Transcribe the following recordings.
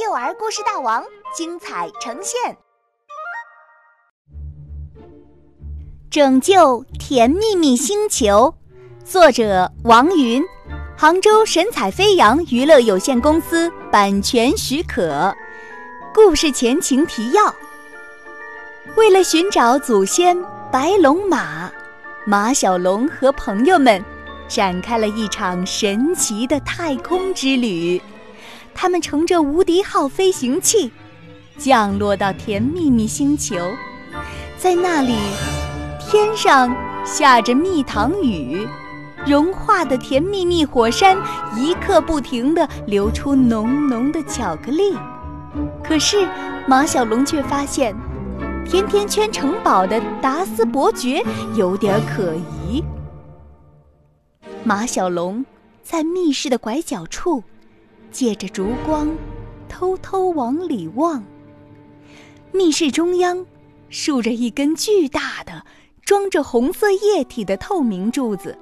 幼儿故事大王精彩呈现，拯救甜蜜蜜星球，作者王云，杭州神采飞扬娱乐有限公司版权许可。故事前情提要：为了寻找祖先白龙马，马小龙和朋友们展开了一场神奇的太空之旅。他们乘着无敌号飞行器，降落到甜蜜蜜星球，在那里，天上下着蜜糖雨，融化的甜蜜蜜火山一刻不停地流出浓浓的巧克力。可是马小龙却发现，甜甜圈城堡的达斯伯爵有点可疑。马小龙在密室的拐角处。借着烛光，偷偷往里望。密室中央竖着一根巨大的、装着红色液体的透明柱子，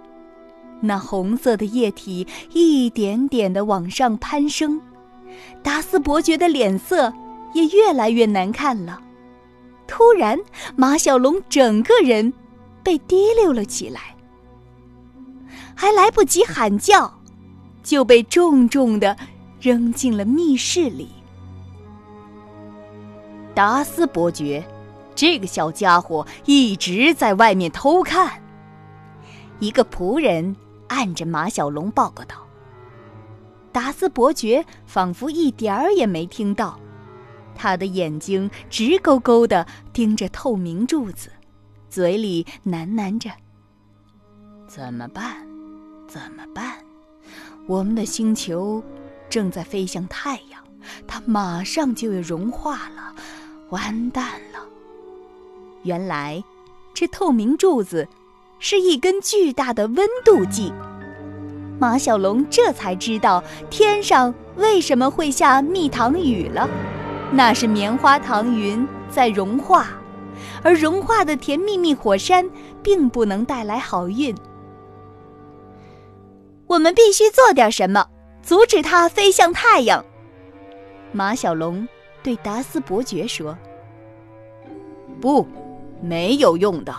那红色的液体一点点的往上攀升。达斯伯爵的脸色也越来越难看了。突然，马小龙整个人被提溜了起来，还来不及喊叫，就被重重的。扔进了密室里。达斯伯爵，这个小家伙一直在外面偷看。一个仆人按着马小龙报告道：“达斯伯爵仿佛一点儿也没听到，他的眼睛直勾勾的盯着透明柱子，嘴里喃喃着：‘怎么办？怎么办？我们的星球……’”正在飞向太阳，它马上就要融化了，完蛋了！原来，这透明柱子是一根巨大的温度计。马小龙这才知道天上为什么会下蜜糖雨了，那是棉花糖云在融化，而融化的甜蜜蜜火山并不能带来好运。我们必须做点什么。阻止它飞向太阳。马小龙对达斯伯爵说：“不，没有用的。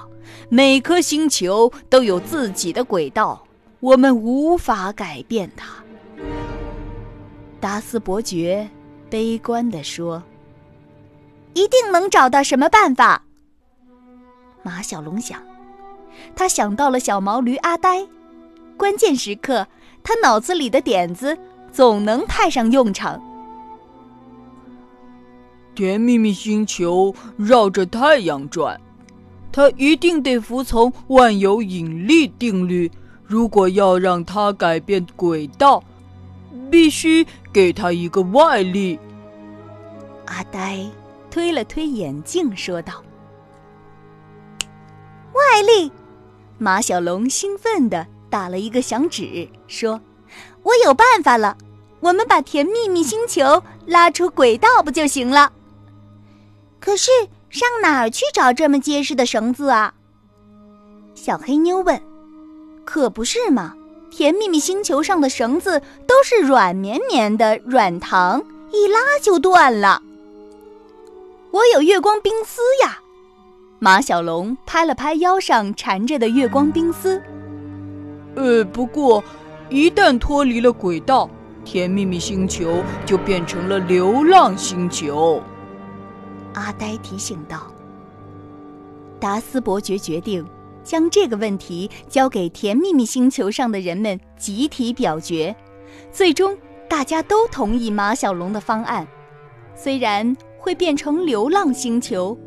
每颗星球都有自己的轨道，我们无法改变它。”达斯伯爵悲观地说：“一定能找到什么办法。”马小龙想，他想到了小毛驴阿呆。关键时刻。他脑子里的点子总能派上用场。甜蜜蜜星球绕着太阳转，它一定得服从万有引力定律。如果要让它改变轨道，必须给它一个外力。阿呆推了推眼镜，说道：“外力！”马小龙兴奋的。打了一个响指，说：“我有办法了，我们把甜蜜蜜星球拉出轨道不就行了？可是上哪儿去找这么结实的绳子啊？”小黑妞问。“可不是嘛，甜蜜蜜星球上的绳子都是软绵绵的软糖，一拉就断了。”我有月光冰丝呀！马小龙拍了拍腰上缠着的月光冰丝。呃，不过，一旦脱离了轨道，甜蜜蜜星球就变成了流浪星球。阿呆提醒道。达斯伯爵决定将这个问题交给甜蜜蜜星球上的人们集体表决，最终大家都同意马小龙的方案。虽然会变成流浪星球，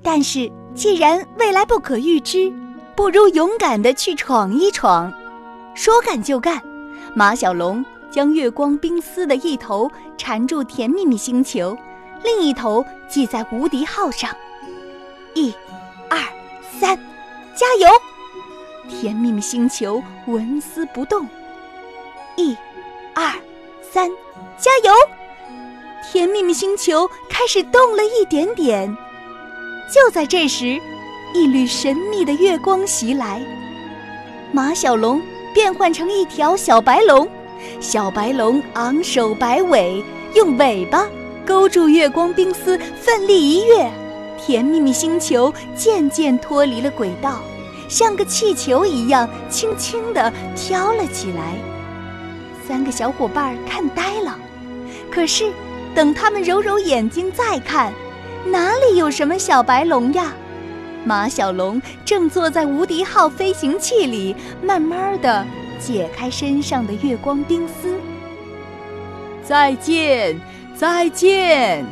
但是既然未来不可预知，不如勇敢的去闯一闯。说干就干，马小龙将月光冰丝的一头缠住甜蜜蜜星球，另一头系在无敌号上。一、二、三，加油！甜蜜蜜星球纹丝不动。一、二、三，加油！甜蜜蜜星球开始动了一点点。就在这时，一缕神秘的月光袭来，马小龙。变换成一条小白龙，小白龙昂首摆尾，用尾巴勾住月光冰丝，奋力一跃，甜蜜蜜星球渐渐脱离了轨道，像个气球一样轻轻地飘了起来。三个小伙伴看呆了，可是等他们揉揉眼睛再看，哪里有什么小白龙呀？马小龙正坐在无敌号飞行器里，慢慢的解开身上的月光冰丝。再见，再见！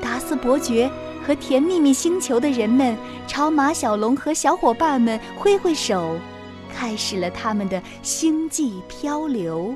达斯伯爵和甜蜜蜜星球的人们朝马小龙和小伙伴们挥挥手，开始了他们的星际漂流。